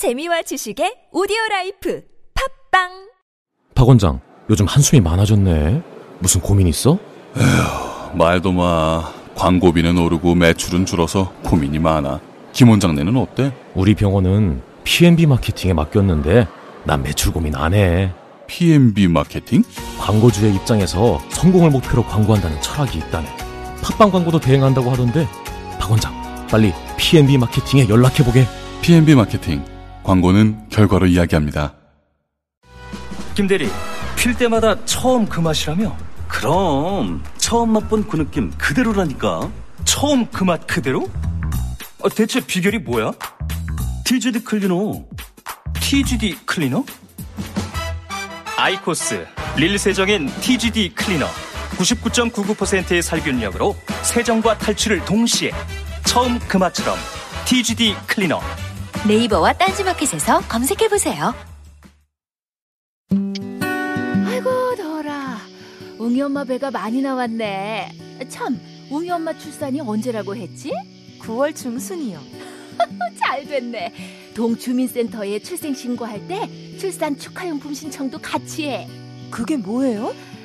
재미와 지식의 오디오 life 팟빵 박 원장, 요즘 한숨이 많아졌네. 무슨 고민 있어? 말도 마. 광고비는 오르고 매출은 줄어서 고민이 많아. 김 원장네는 어때? 우리 병원은 P&B 마케팅에 맡겼는데 난 매출 고민 안 해. P&B 마케팅? 광고주의 입장에서 성공을 목표로 광고한다는 철학이 있다네. 팟빵 광고도 대행한다고 하던데 박 원장, 빨리 P&B 마케팅에 연락해보게. P&B 마케팅. 광고는 결과로 이야기합니다. 김 대리, 필 때마다 처음 그 맛이라며? 그럼 처음 맛본 그 느낌 그대로라니까. 처음 그 맛 그대로? 아, 대체 비결이 뭐야? TGD 클리너. TGD 클리너? 아이코스 릴 세정인 TGD 클리너. 99.99%의 살균력으로 세정과 탈출을 동시에 처음 그 맛처럼 TGD 클리너. 네이버와 딴지마켓에서 검색해보세요. 아이고 더라 웅이 엄마 배가 많이 나왔네 참 웅이 엄마 출산이 언제라고 했지? 9월 중순이요. 잘 됐네 동주민센터에 출생 신고할 때 출산 축하용품 신청도 같이 해 그게 뭐예요?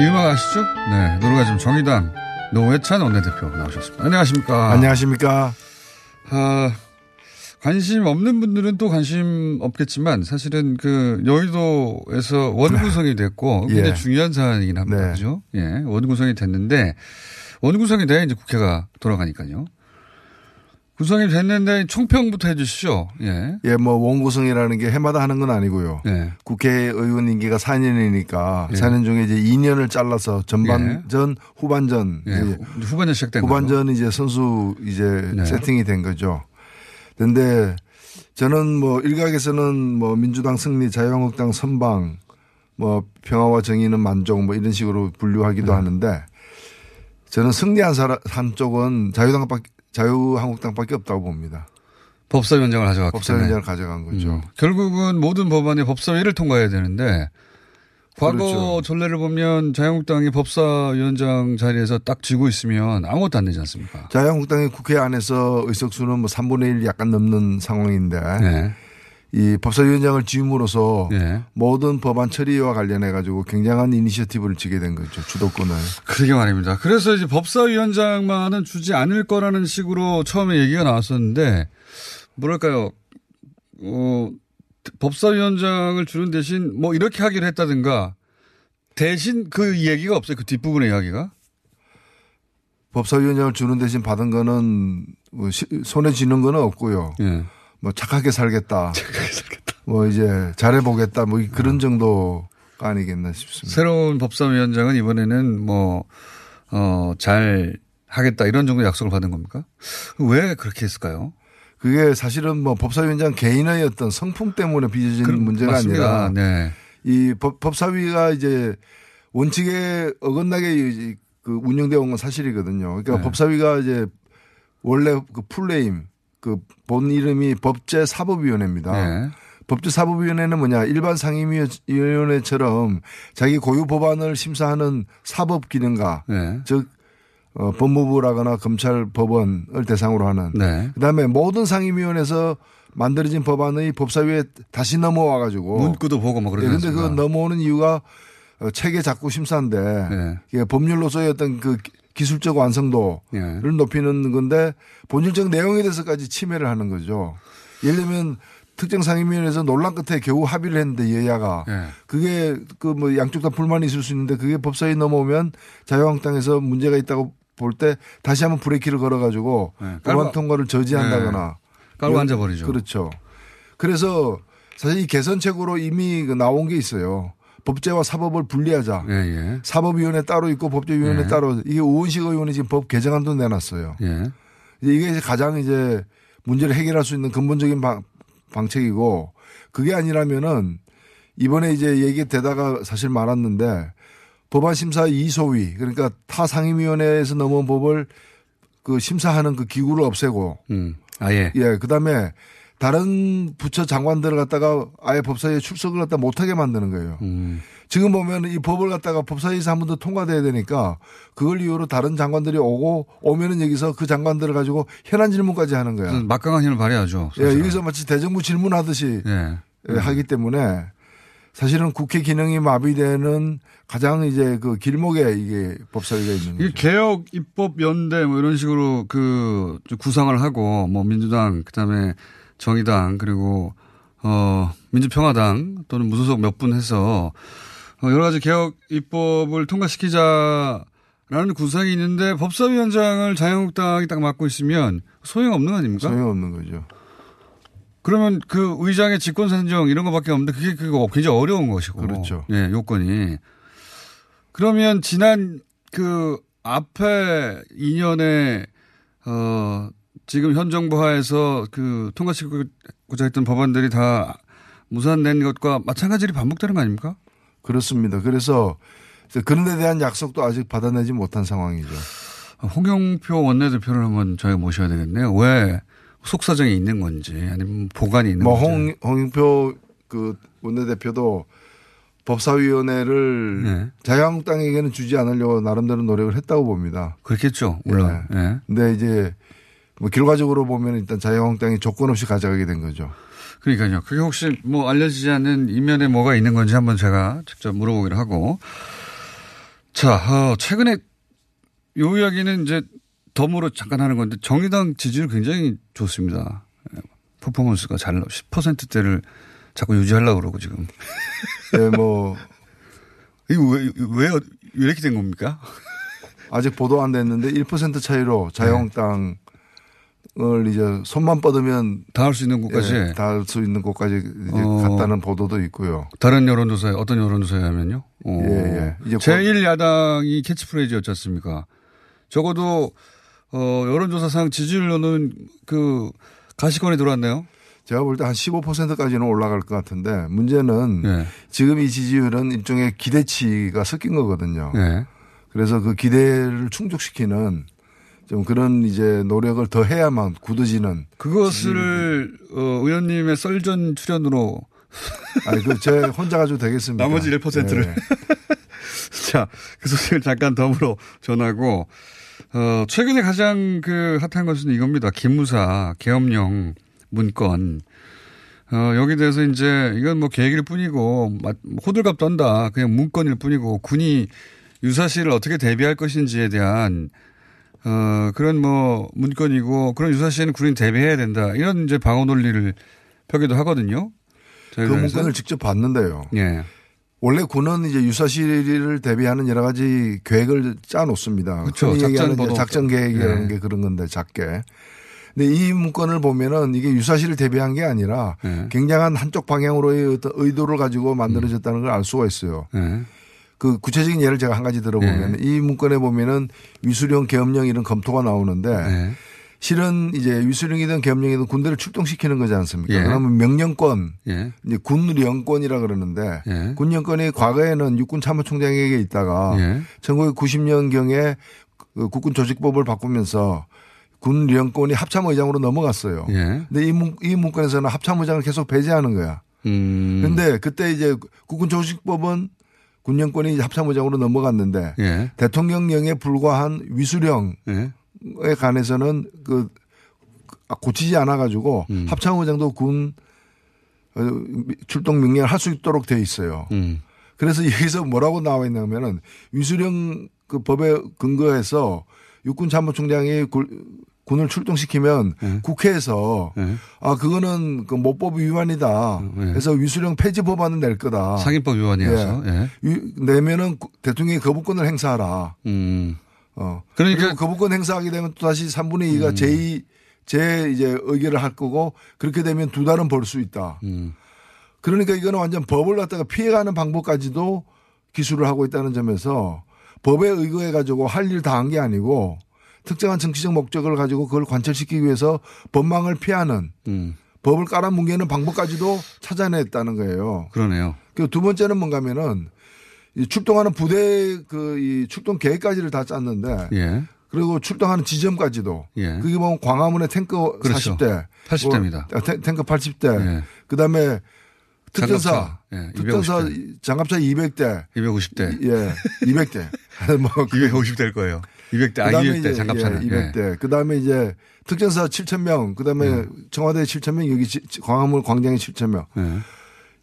이 음악 아시죠? 네, 노르가즘 정의당 노회찬 원내대표 나오셨습니다. 안녕하십니까? 안녕하십니까. 아, 관심 없는 분들은 또 관심 없겠지만 사실은 그 여의도에서 원구성이 됐고 예. 굉장히 중요한 사안이긴 합니다. 네. 그죠? 예, 원구성이 됐는데 원구성이 돼야 이제 국회가 돌아가니까요. 구성이 됐는데 총평부터 해주시죠. 예. 예, 뭐 원구성이라는 게 해마다 하는 건 아니고요. 예. 국회의원 임기가 4년이니까 예. 4년 중에 이제 2년을 잘라서 전반전, 예. 후반전, 예. 이제 후- 후반전 시작된 거죠. 후반전 이제 선수 이제 네. 세팅이 된 거죠. 근데 저는 뭐 일각에서는 뭐 민주당 승리, 자유한국당 선방, 뭐 평화와 정의는 만족 뭐 이런 식으로 분류하기도 네. 하는데 저는 승리한 사람 한 쪽은 자유당밖 자유한국당밖에 없다고 봅니다. 법사위원장을 가져갔기. 법사위원장을 가져간 거죠. 음. 결국은 모든 법안이 법사위를 통과해야 되는데 과거 그렇죠. 전례를 보면 자유한국당이 법사위원장 자리에서 딱 쥐고 있으면 아무것도 안 되지 않습니까? 자유한국당의 국회 안에서 의석수는 뭐 3분의 1 약간 넘는 상황인데 네. 이 법사위원장을 지음으로써 네. 모든 법안 처리와 관련해 가지고 굉장한 이니셔티브를 지게 된 거죠. 주도권을. 그러게 말입니다. 그래서 이제 법사위원장만은 주지 않을 거라는 식으로 처음에 얘기가 나왔었는데 뭐랄까요, 어, 법사위원장을 주는 대신 뭐 이렇게 하기로 했다든가 대신 그 이야기가 없어요. 그 뒷부분의 이야기가. 법사위원장을 주는 대신 받은 거는 뭐 시- 손에 쥐는 거는 없고요. 예. 뭐 착하게 살겠다. 뭐 이제 잘해보겠다. 뭐 그런 정도가 아니겠나 싶습니다. 새로운 법사위원장은 이번에는 뭐, 어, 잘 하겠다 이런 정도 약속을 받은 겁니까? 왜 그렇게 했을까요? 그게 사실은 뭐 법사위원장 개인의 어떤 성품 때문에 빚어진 그- 문제가 맞습니다. 아니라 네. 이 법, 법사위가 이제 원칙에 어긋나게 이- 그 운영되어 온 건 사실이거든요. 그러니까 네. 법사위가 이제 원래 그 풀네임 그 본 이름이 법제사법위원회입니다. 네. 법제사법위원회는 뭐냐 일반 상임위원회처럼 자기 고유 법안을 심사하는 사법 기능가 네. 즉 어, 법무부라거나 검찰 법원을 대상으로 하는 네. 그다음에 모든 상임위원회에서 만들어진 법안의 법사위에 다시 넘어와 가지고 문구도 보고 뭐 그러지 예, 그? 넘어오는 이유가 어, 체계 작구 심사인데 네. 이게 법률로서의 어떤 그 기술적 완성도를 예. 높이는 건데 본질적 내용에 대해서까지 침해를 하는 거죠. 예를 들면 특정 상임위원회에서 논란 끝에 겨우 합의를 했는데 여야가 예. 그게 그 뭐 양쪽 다 불만이 있을 수 있는데 그게 법사위 넘어오면 자유한국당에서 문제가 있다고 볼 때 다시 한번 브레이크를 걸어가지고 네, 법안 통과를 저지한다거나 깔고 앉아버리죠. 그렇죠. 그래서 사실 이 개선책으로 이미 그 나온 게 있어요. 법제와 사법을 분리하자. 예, 예. 사법위원회 따로 있고 법제위원회 예. 따로 이게 우원식 의원이 지금 법 개정안도 내놨어요. 예. 이게 이제 가장 이제 문제를 해결할 수 있는 근본적인 방, 방책이고 그게 아니라면은 이번에 이제 얘기되다가 사실 많았는데 법안 심사 이소위 그러니까 타 상임위원회에서 넘어온 법을 그 심사하는 그 기구를 없애고 음. 아 예. 예, 그다음에 다른 부처 장관들을 갖다가 아예 법사위에 출석을 갖다 못하게 만드는 거예요. 음. 지금 보면 이 법을 갖다가 법사위에서 한 번 더 통과돼야 되니까 그걸 이유로 다른 장관들이 오고 오면은 여기서 그 장관들을 가지고 현안 질문까지 하는 거야. 무슨 막강한 힘을 발휘하죠. 예, 사실은. 여기서 마치 대정부 질문하듯이 예. 예, 하기 때문에 사실은 국회 기능이 마비되는 가장 이제 그 길목에 이게 법사위가 있는 이 거죠. 개혁 입법 연대 뭐 이런 식으로 그 구상을 하고 뭐 민주당 그다음에 정의당 그리고 어 민주평화당 또는 무소속 몇 분 해서 어, 여러 가지 개혁 입법을 통과시키자라는 구상이 있는데 법사위원장을 자유한국당이 딱 맡고 있으면 소용없는 거 아닙니까? 소용없는 거죠. 그러면 그 의장의 직권 산정 이런 거밖에 없는데 그게 그거 굉장히 어려운 것이고. 그렇죠. 예, 요건이. 그러면 지난 그 앞에 2년에 어 지금 현 정부 하에서 그 통과시키고자 했던 법안들이 다 무산된 것과 마찬가지 일이 반복되는 거 아닙니까? 그렇습니다. 그래서 그런 데 대한 약속도 아직 받아내지 못한 상황이죠. 홍영표 원내대표를 한번 저희가 모셔야 되겠네요. 왜 속사정이 있는 건지 아니면 보관이 있는 뭐 건지. 홍, 홍영표 그 원내대표도 법사위원회를 네. 자유한국당에게는 주지 않으려고 나름대로 노력을 했다고 봅니다. 그렇겠죠. 물론. 예. 근데 이제 뭐 결과적으로 보면 일단 자유한국당이 조건 없이 가져가게 된 거죠. 그러니까요. 그게 혹시 뭐 알려지지 않는 이면에 뭐가 있는 건지 한번 제가 직접 물어보기로 하고. 자, 어, 최근에 요 이야기는 이제 덤으로 잠깐 하는 건데 정의당 지지율 굉장히 좋습니다. 예, 퍼포먼스가 잘 10%대를 자꾸 유지하려고 그러고 지금. 네, 뭐 이거 왜, 왜, 왜 이렇게 된 겁니까? 아직 보도 안 됐는데 1% 차이로 자유한국당 을 이제 손만 뻗으면 닿을 수 있는 곳까지 예, 닿을 수 있는 곳까지 이제 어. 갔다는 보도도 있고요. 다른 여론조사에 어떤 여론조사에 하면요? 어. 예, 예. 이제 제1야당이 캐치프레이즈였지 않습니까? 적어도 어, 여론조사상 지지율로는 그 가시권이 들어왔네요. 제가 볼 때 한 15%까지는 올라갈 것 같은데 문제는 예. 지금 이 지지율은 일종의 기대치가 섞인 거거든요. 예. 그래서 그 기대를 충족시키는 좀 그런 이제 노력을 더 해야만 굳어지는. 그것을 어, 의원님의 썰전 출연으로 아니 그제 혼자 가지고 되겠습니까? 나머지 1%를. 네. 자, 그 소식을 잠깐 덤으로 전하고 어, 최근에 가장 그 핫한 것은 이겁니다. 기무사 계엄령 문건. 어, 여기 대해서 이제 이건 뭐 계획일 뿐이고 마- 호들갑 떤다. 그냥 문건일 뿐이고 군이 유사시를 어떻게 대비할 것인지에 대한 어, 그런 뭐 문건이고 그런 유사시에는 군인 대비해야 된다. 이런 이제 방어 논리를 펴기도 하거든요. 그 문건을 직접 봤는데요. 예. 원래 군은 이제 유사시를 대비하는 여러 가지 계획을 짜 놓습니다. 그렇죠. 작전. 작전 계획이라는 네. 게 그런 건데 작게. 근데 이 문건을 보면은 이게 유사시를 대비한 게 아니라 네. 굉장한 한쪽 방향으로의 어떤 의도를 가지고 만들어졌다는 걸 알 수가 있어요. 예. 그 구체적인 예를 제가 한 가지 들어보면 네. 이 문건에 보면은 위수령 계엄령 이런 검토가 나오는데 예. 실은 이제 위수령이든 계엄령이든 군대를 출동시키는 거지 않습니까? 예. 그러면 명령권 예. 이제 군령권이라 그러는데 예. 군령권이 과거에는 육군 참모총장에게 있다가 예. 1990년 경에 그 국군 조직법을 바꾸면서 군령권이 합참의장으로 넘어갔어요. 예. 근데 이, 문, 이 문건에서는 합참의장을 계속 배제하는 거야. 음. 근데 그때 이제 국군 조직법은 군령권이 이제 합참의장으로 넘어갔는데 예. 대통령령에 불과한 위수령에 예. 관해서는 그 고치지 않아 가지고 음. 합참의장도 군 어, 출동 명령을 할 수 있도록 돼 있어요. 음. 그래서 여기서 뭐라고 나와 있냐면은 위수령 그 법에 근거해서 육군 참모총장이 굴- 군을 출동시키면 네. 국회에서 아 그거는 그 모법 위반이다. 그래서 위수령 폐지 법안을 낼 거다. 네. 상임법 위반이어서. 예. 위- 내면은 구- 대통령이 거부권을 행사하라. 음. 어. 그러니까- 거부권 행사하게 되면 또 다시 3분의 2가 제2, 제 이제 의결을 할 거고 그렇게 되면 두 달은 벌 수 있다. 음. 그러니까 이거는 완전 법을 갖다가 피해가는 방법까지도 기술을 하고 있다는 점에서 법에 의거해 가지고 할 일 다 한 게 아니고 특정한 정치적 목적을 가지고 그걸 관철시키기 위해서 법망을 피하는 음. 법을 깔아뭉개는 방법까지도 찾아냈다는 거예요. 그러네요. 그두 번째는 뭔가면은 이 출동하는 부대 그 이 출동 계획까지를 다 짰는데 예. 그리고 출동하는 지점까지도 예. 그게 보면 광화문에 탱크 그렇죠. 40대, 80 대입니다. 뭐 탱- 탱크 80대, 예. 그다음에 특전사, 장갑차. 예, 특전사 250 장갑차 200대, 250대. 예, 200대, 뭐 250대일 거예요. 200대, 아, 그다음에 200대 이제 장갑차는. 예, 200대. 그다음에 이제 특전사 7천 명, 그 다음에 예. 청와대 7천 명, 여기 지- 광화문 광장에 7천 명. 예.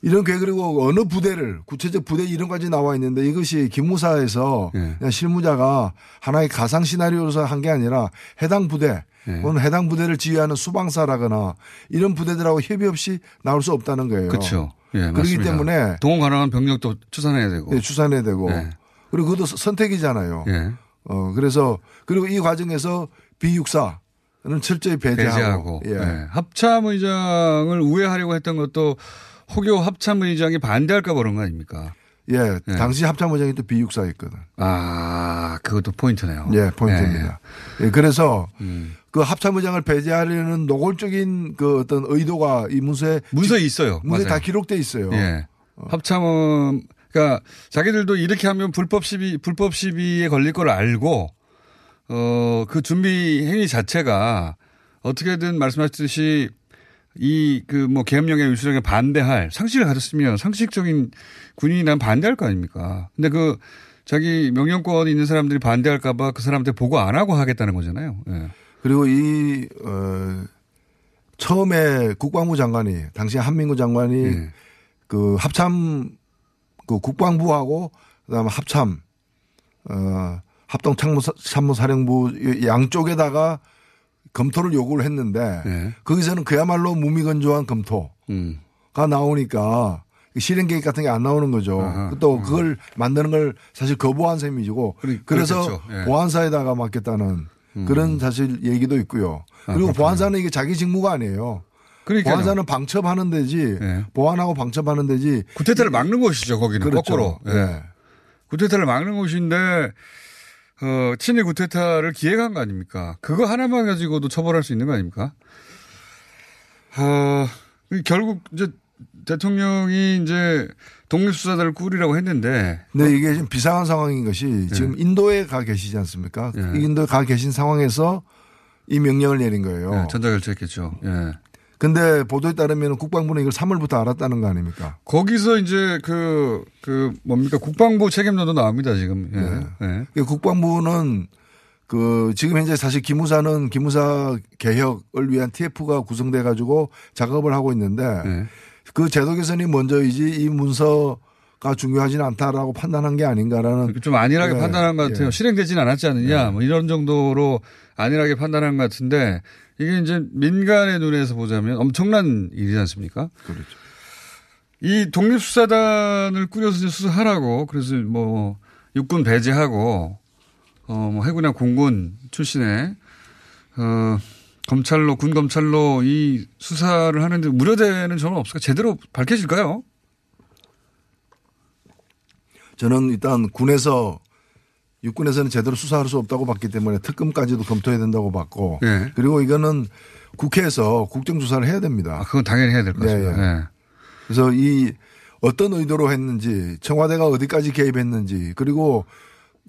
이런 계획 그리고 어느 부대를 구체적 부대 이름까지 나와 있는데 이것이 기무사에서 예. 그냥 실무자가 하나의 가상 시나리오로서 한 게 아니라 해당 부대 예. 또는 해당 부대를 지휘하는 수방사라거나 이런 부대들하고 협의 없이 나올 수 없다는 거예요. 그렇죠. 예, 그렇기. 때문에 동원 가능한 병력도 추산해야 되고. 네, 추산해야 되고 예. 그리고 그것도 선택이잖아요. 예. 어 그래서 그리고 이 과정에서 B64 는 철저히 배제하고, 배제하고. 예. 예. 합참의장을 우회하려고 했던 것도 혹여 합참의장이 반대할까 그런 거 아닙니까? 예, 예. 당시 합참의장이 또 B64였거든. 아, 그것도 포인트네요. 예, 포인트입니다. 예, 그래서 음. 그 합참의장을 배제하려는 노골적인 그 어떤 의도가 이 문서에 문서에 있어요. 문서에 맞아요. 다 기록돼 있어요. 예. 합참은 그러니까 자기들도 이렇게 하면 불법 시비 불법 시비에 걸릴 걸 알고 어 그 준비 행위 자체가 어떻게든 말씀하셨듯이 이 그 뭐 계엄령의 위수령에 반대할 상식을 가졌으면 상식적인 군인이란 반대할 거 아닙니까? 근데 그 자기 명령권이 있는 사람들이 반대할까봐 그 사람한테 보고 안 하고 하겠다는 거잖아요. 예. 그리고 이, 어, 처음에 국방부 장관이, 당시 한민구 장관이 예. 그 합참, 그 국방부하고 그다음에 합참, 어, 합동참모사령부 양쪽에다가 검토를 요구를 했는데 예. 거기서는 그야말로 무미건조한 검토가 음. 나오니까 실행 계획 같은 게 안 나오는 거죠. 아하. 또 그걸 만드는 걸 사실 거부한 셈이고 그리- 그래서. 예. 보안사에다가 맡겼다는 그런 사실 얘기도 있고요. 아, 그리고 그렇군요. 보안사는 이게 자기 직무가 아니에요. 그러니까 보안사는 방첩하는 데지 예. 보안하고 방첩하는 데지 구태타를 막는 곳이죠. 거기는 그렇죠. 거꾸로. 예. 예. 구테타를 막는 곳인데 어, 친일 구테타를 기획한 거 아닙니까? 그거 하나만 가지고도 처벌할 수 있는 거 아닙니까? 어, 결국 이제 대통령이 이제 독립수사단을 꾸리라고 했는데 근데 이게 좀 비상한 상황인 것이 지금 인도에 가 계시지 않습니까? 예. 인도에 가 계신 상황에서 이 명령을 내린 거예요. 예, 전자결제했겠죠. 예. 근데 보도에 따르면 국방부는 이걸 3월부터 알았다는 거 아닙니까? 거기서 이제 그, 그 뭡니까 국방부 책임론도 나옵니다 지금. 예. 예. 그 국방부는 그 지금 현재 사실 기무사는 기무사 개혁을 위한 TF가 구성돼 가지고 작업을 하고 있는데 예. 그 제도 개선이 먼저이지 이 문서가 중요하지는 않다라고 판단한 게 아닌가라는 좀 안일하게 예, 판단한 것 같아요. 예. 실행되지는 않았지 않느냐. 뭐 이런 정도로 안일하게 판단한 것 같은데 이게 이제 민간의 눈에서 보자면 엄청난 일이지 않습니까? 그렇죠. 이 독립수사단을 꾸려서 수사하라고 그래서 뭐 육군 배제하고 어뭐 해군이나 공군 출신의 어 검찰로 군 검찰로 이 수사를 하는데 우려되는 점은 없을까? 제대로 밝혀질까요? 저는 일단 군에서 육군에서는 제대로 수사할 수 없다고 봤기 때문에 특검까지도 검토해야 된다고 봤고 예. 그리고 이거는 국회에서 국정조사를 해야 됩니다. 아, 그건 당연히 해야 될 것 같습니다. 네, 예. 그래서 이 어떤 의도로 했는지 청와대가 어디까지 개입했는지 그리고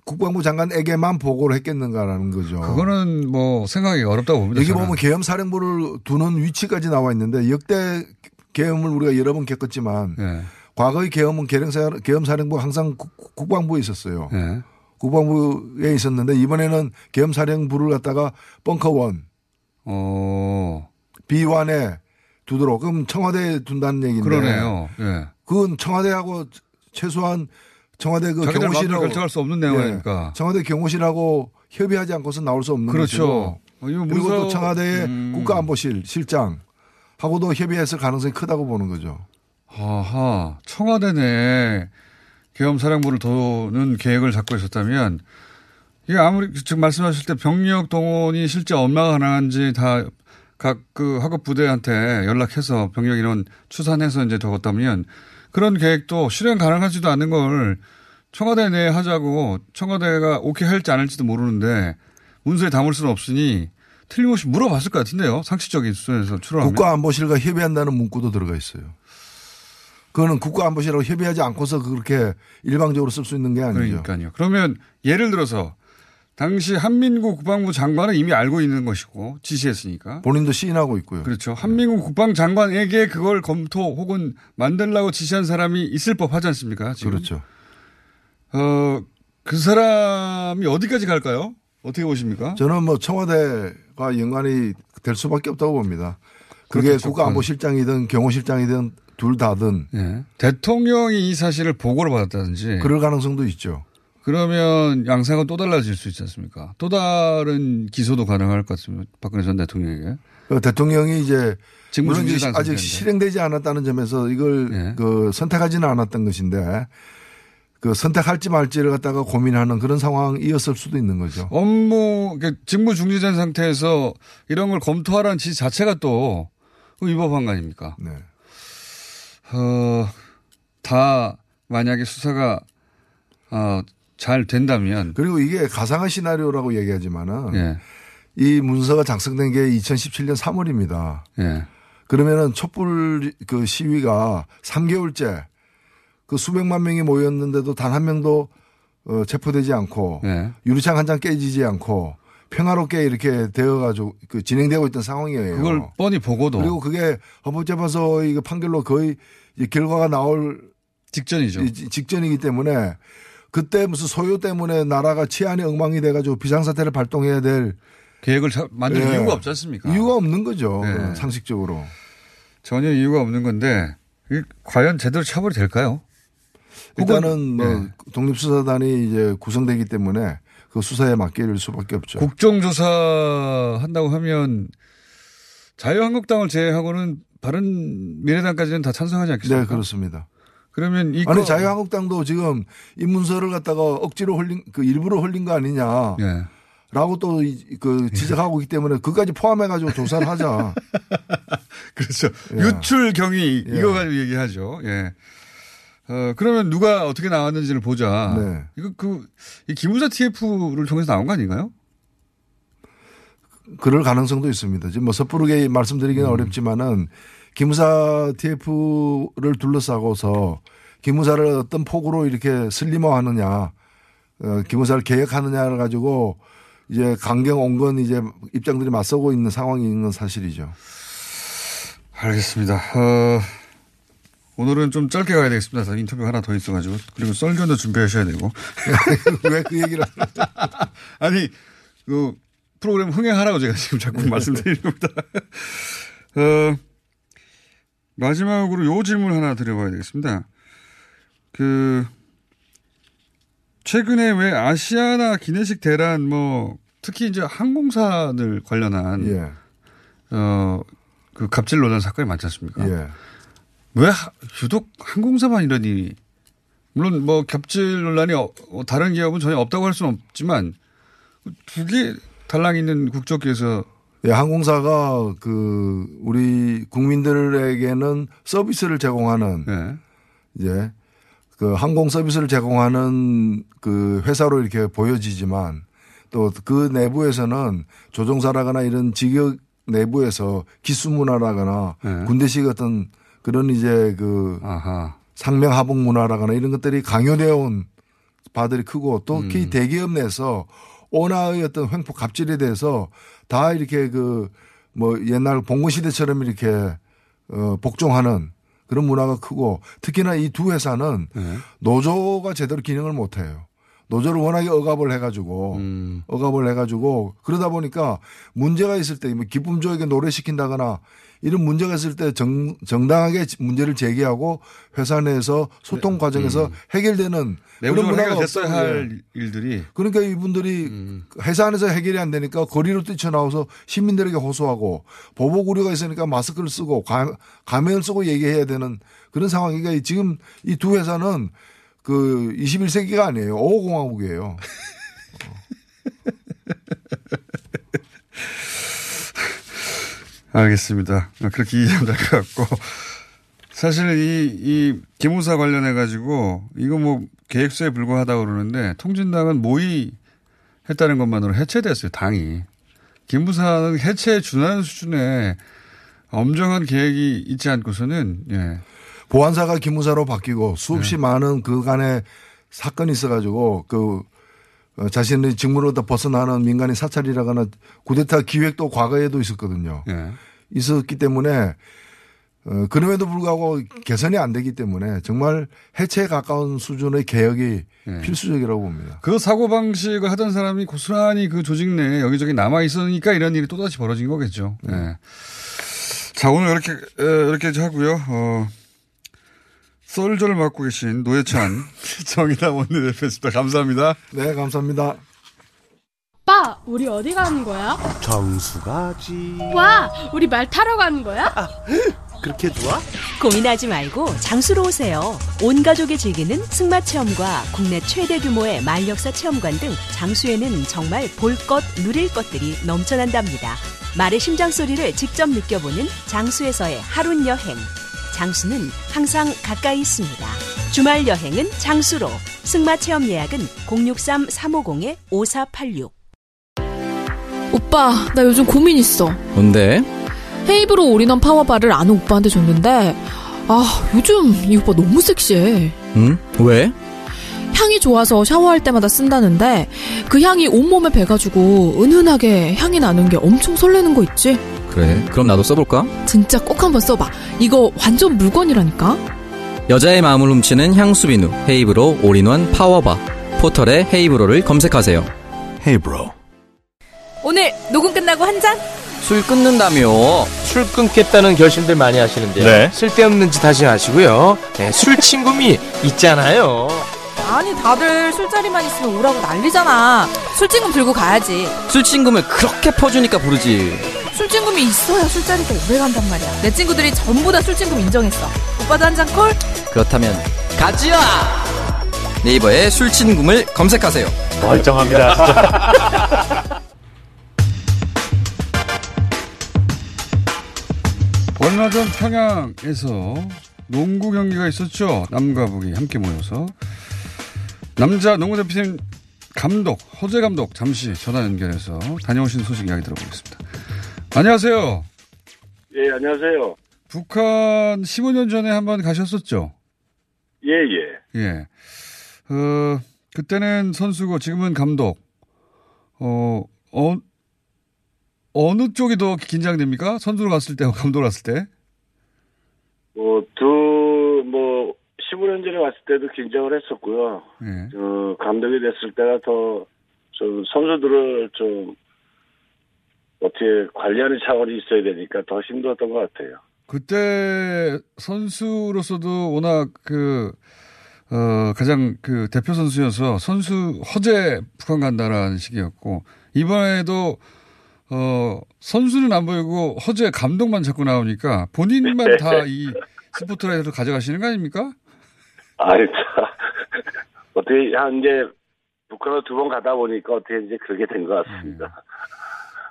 국방부 장관에게만 보고를 했겠는가라는 거죠. 그거는 뭐 생각이 어렵다고 봅니다. 여기 저는. 보면 계엄사령부를 두는 위치까지 나와 있는데 역대 계엄을 우리가 여러 번 겪었지만 예. 과거의 계엄은 계엄사- 계엄사령부가 항상 국- 국방부에 있었어요. 예. 국방부에 있었는데 이번에는 계엄사령부를 갖다가 벙커원 어. B1에 두도록 그럼 청와대에 둔다는 얘기인데 그러네요. 예. 그건 청와대하고 최소한 청와대 그 경호실하고 결정할 수 없는 내용이니까. 예, 청와대 경호실하고 협의하지 않고서 나올 수 없는 그렇죠. 것이고 어, 이거 그리고 또 청와대의 음. 국가안보실 실장 하고도 협의했을 가능성이 크다고 보는 거죠. 아하, 청와대 내 계엄사령부를 도는 계획을 잡고 있었다면 이게 아무리 지금 말씀하실 때 병력 동원이 실제 얼마나 가능한지 다 각 그 학업 부대한테 연락해서 병력 인원 추산해서 이제 적었다면 그런 계획도 실행 가능하지도 않은 걸 청와대 내에 하자고 청와대가 오케이 할지 안 할지도 모르는데 문서에 담을 수는 없으니 틀림없이 물어봤을 것 같은데요. 상식적인 수준에서 추론하면. 국가안보실과 협의한다는 문구도 들어가 있어요. 그거는 국가안보실하고 협의하지 않고서 그렇게 일방적으로 쓸 수 있는 게 아니죠. 그러니까요. 그러면 예를 들어서 당시 한민구 국방부 장관은 이미 알고 있는 것이고 지시했으니까. 본인도 시인하고 있고요. 그렇죠. 한민구 국방장관에게 그걸 검토 혹은 만들라고 지시한 사람이 있을 법 하지 않습니까? 지금. 그렇죠. 어, 그 사람이 어디까지 갈까요? 어떻게 보십니까? 저는 뭐 청와대가 연관이 될 수밖에 없다고 봅니다. 그게 그렇겠죠. 국가안보실장이든 경호실장이든 둘 다든 예. 대통령이 이 사실을 보고를 받았다든지. 그럴 가능성도 있죠. 그러면 양상은 또 달라질 수 있지 않습니까? 또 다른 기소도 가능할 것 같습니다. 박근혜 전 대통령에게. 그 대통령이 이제 직무 물론 이제 아직 상태인데. 실행되지 않았다는 점에서 이걸 예. 그 선택하지는 않았던 것인데 그 선택할지 말지를 갖다가 고민하는 그런 상황이었을 수도 있는 거죠. 업무, 그러니까 직무 중지된 상태에서 이런 걸 검토하라는 지시 자체가 또 위법한 거 아닙니까? 네. 어, 다 만약에 수사가 어, 잘 된다면 그리고 이게 가상의 시나리오라고 얘기하지만은 예. 이 문서가 작성된 게 2017년 3월입니다. 예. 그러면은 촛불 그 시위가 3개월째 그 수백만 명이 모였는데도 단 한 명도 어, 체포되지 않고 예. 유리창 한 장 깨지지 않고 평화롭게 이렇게 되어가지고 그 진행되고 있던 상황이에요. 그걸 뻔히 보고도 그리고 그게 헌법재판소의 그 판결로 거의 결과가 나올 직전이죠. 이- 직전이기 때문에 그때 무슨 소요 때문에 나라가 치안이 엉망이 돼가지고 비상사태를 발동해야 될 계획을 자- 만들 예. 이유가 없지 않습니까? 이유가 없는 거죠. 네. 상식적으로. 전혀 이유가 없는 건데 과연 제대로 처벌이 될까요? 일단은 뭐 예. 독립수사단이 이제 구성되기 때문에 그 수사에 맡길 수밖에 없죠. 국정조사 한다고 하면 자유한국당을 제외하고는 바른 미래당까지는 다 찬성하지 않겠습니까? 네, 그렇습니다. 그러면 이 아니 거- 자유한국당도 지금 이 문서를 갖다가 억지로 흘린 그 일부러 흘린 거 아니냐. 예. 라고 또 그 지적하고 있기 때문에 그까지 포함해 가지고 조사를 하자. 그렇죠. 예. 유출 경위 예. 이거 가지고 얘기하죠. 예. 어, 그러면 누가 어떻게 나왔는지를 보자. 네. 이거 그, 이 기무사 TF를 통해서 나온 거 아닌가요? 그럴 가능성도 있습니다. 지금 뭐 섣부르게 말씀드리기는 음. 어렵지만은 기무사 TF를 둘러싸고서 기무사를 어떤 폭으로 이렇게 슬리머하느냐, 어, 기무사를 개혁하느냐를 가지고 이제 강경 온건 이제 입장들이 맞서고 있는 상황이 있는 사실이죠. 알겠습니다. 어, 오늘은 좀 짧게 가야 되겠습니다. 인터뷰 하나 더 있어가지고. 그리고 썰견도 준비하셔야 되고. 왜 그 얘기를 아니, 그 프로그램 흥행하라고 제가 지금 자꾸 말씀드리는 겁니다. 어, 마지막으로 요 질문 하나 드려봐야 되겠습니다. 그, 최근에 왜 아시아나 기내식 대란 뭐, 특히 이제 항공사들 관련한, 예. 어, 그 갑질 논란 사건이 많지 않습니까? 예. 왜 하- 유독 항공사만 이러니 물론 뭐 겹칠 논란이 어- 어, 다른 기업은 전혀 없다고 할 수는 없지만 두 개 달랑 있는 국적기에서 예, 항공사가 그 우리 국민들에게는 서비스를 제공하는 예. 이제 그 항공 서비스를 제공하는 그 회사로 이렇게 보여지지만 또 그 내부에서는 조종사라거나 이런 직역 내부에서 기수 문화라거나 네. 군대식 어떤 그런 이제 그 아하. 상명 하복 문화라거나 이런 것들이 강요되어 온 바들이 크고 특히 음. 대기업 내에서 온화의 어떤 횡포 갑질에 대해서 다 이렇게 그 뭐 옛날 봉건 시대처럼 이렇게 어 복종하는 그런 문화가 크고 특히나 이 두 회사는 네. 노조가 제대로 기능을 못 해요. 노조를 워낙에 억압을 해가지고 음. 억압을 해가지고 그러다 보니까 문제가 있을 때뭐 기쁨 조에게 노래 시킨다거나 이런 문제가 있을 때 정, 정당하게 문제를 제기하고 회사 내에서 소통 과정에서 해결되는 그런 네. 음. 문화가 해결됐어야 없어요. 할 일들이 그러니까 이분들이 음. 회사 안에서 해결이 안 되니까 거리로 뛰쳐나와서 시민들에게 호소하고 보복 우려가 있으니까 마스크를 쓰고 가, 가면을 쓰고 얘기해야 되는 그런 상황이니까 지금 이 두 회사는 그 21세기가 아니에요. 5공화국이에요. 알겠습니다. 그렇게 이해하면 될 것 같고. 사실 이, 이 기무사 관련해가지고 이거 뭐 계획서에 불과하다고 그러는데 통진당은 모의 했다는 것만으로 해체됐어요, 당이. 기무사는 해체에 준하는 수준의 엄정한 계획이 있지 않고서는, 예. 보안사가 기무사로 바뀌고 수없이 네. 많은 그간의 사건이 있어가지고 그 어, 자신의 직무로부터 벗어나는 민간인 사찰이라거나 구데타 기획도 과거에도 있었거든요. 예. 있었기 때문에 어, 그럼에도 불구하고 개선이 안 되기 때문에 정말 해체에 가까운 수준의 개혁이 네. 필수적이라고 봅니다. 그 사고방식을 하던 사람이 고스란히 그 조직 내에 여기저기 남아 있으니까 이런 일이 또다시 벌어진 거겠죠. 예. 자, 오늘 이렇게, 에, 이렇게 하고요. 어, 썰전을 맡고 계신 노예찬 정의당 원내대표였습니다. 감사합니다. 네, 감사합니다. 오빠, 우리 어디 가는 거야? 정수 가지. 와, 우리 말 타러 가는 거야? 그렇게 좋아? 고민하지 말고 장수로 오세요. 온 가족이 즐기는 승마 체험과 국내 최대 규모의 말역사 체험관 등 장수에는 정말 볼 것, 누릴 것들이 넘쳐난답니다. 말의 심장 소리를 직접 느껴보는 장수에서의 하루 여행. 장수는 항상 가까이 있습니다. 주말 여행은 장수로. 승마 체험 예약은 063-350-5486. 오빠, 나 요즘 고민 있어. 뭔데? 헤이브로 올인원 파워바를 아는 오빠한테 줬는데, 아, 요즘 이 오빠 너무 섹시해. 응? 왜? 향이 좋아서 샤워할 때마다 쓴다는데, 그 향이 온몸에 배가지고 은은하게 향이 나는 게 엄청 설레는 거 있지? 그래. 그럼 나도 써볼까? 진짜 꼭 한번 써봐. 이거 완전 물건이라니까? 여자의 마음을 훔치는 향수 비누 헤이브로 올인원 파워바 포털에 헤이브로를 검색하세요. 헤이브로. 오늘 녹음 끝나고 한 잔? 술 끊는다며. 술 끊겠다는 결심들 많이 하시는데요. 네. 쓸데없는 짓 하지 마시고요. 네, 술 친구미 있잖아요. 아니 다들 술자리만 있으면 오라고 난리잖아. 술친금 들고 가야지. 술친금을 그렇게 퍼주니까 부르지. 술친금이 있어야 술자리가 오래 간단 말이야. 내 친구들이 전부 다 술친금 인정했어. 오빠도 한 잔 콜? 그렇다면 가지야! 네이버에 술친금을 검색하세요. 멀쩡합니다, 진짜. 얼마 전 평양에서 농구 경기가 있었죠. 남과 북이 함께 모여서. 남자 농구 대표팀 감독, 허재 감독 잠시 전화 연결해서 다녀오신 소식 이야기 들어보겠습니다. 안녕하세요. 예, 안녕하세요. 북한 15년 전에 한번 가셨었죠? 예, 예. 예. 어, 그때는 선수고 지금은 감독. 어, 어, 어느 쪽이 더 긴장됩니까? 선수로 갔을 때와 감독으로 갔을 때? 뭐, 두, 뭐, 15년 전에 왔을 때도 긴장을 했었고요. 예. 어, 감독이 됐을 때가 더, 좀, 선수들을 좀, 어떻게 관리하는 차원이 있어야 되니까 더 힘들었던 것 같아요. 그때 선수로서도 워낙 그, 어, 가장 그 대표 선수여서 선수 허재 북한 간다라는 식이었고, 이번에도 어, 선수는 안 보이고 허재 감독만 자꾸 나오니까 본인만 다 이 스포트라이트를 가져가시는 거 아닙니까? 아이, 참. 어떻게, 한 이제, 북한을 두 번 가다 보니까 어떻게 이제 그렇게 된 것 같습니다.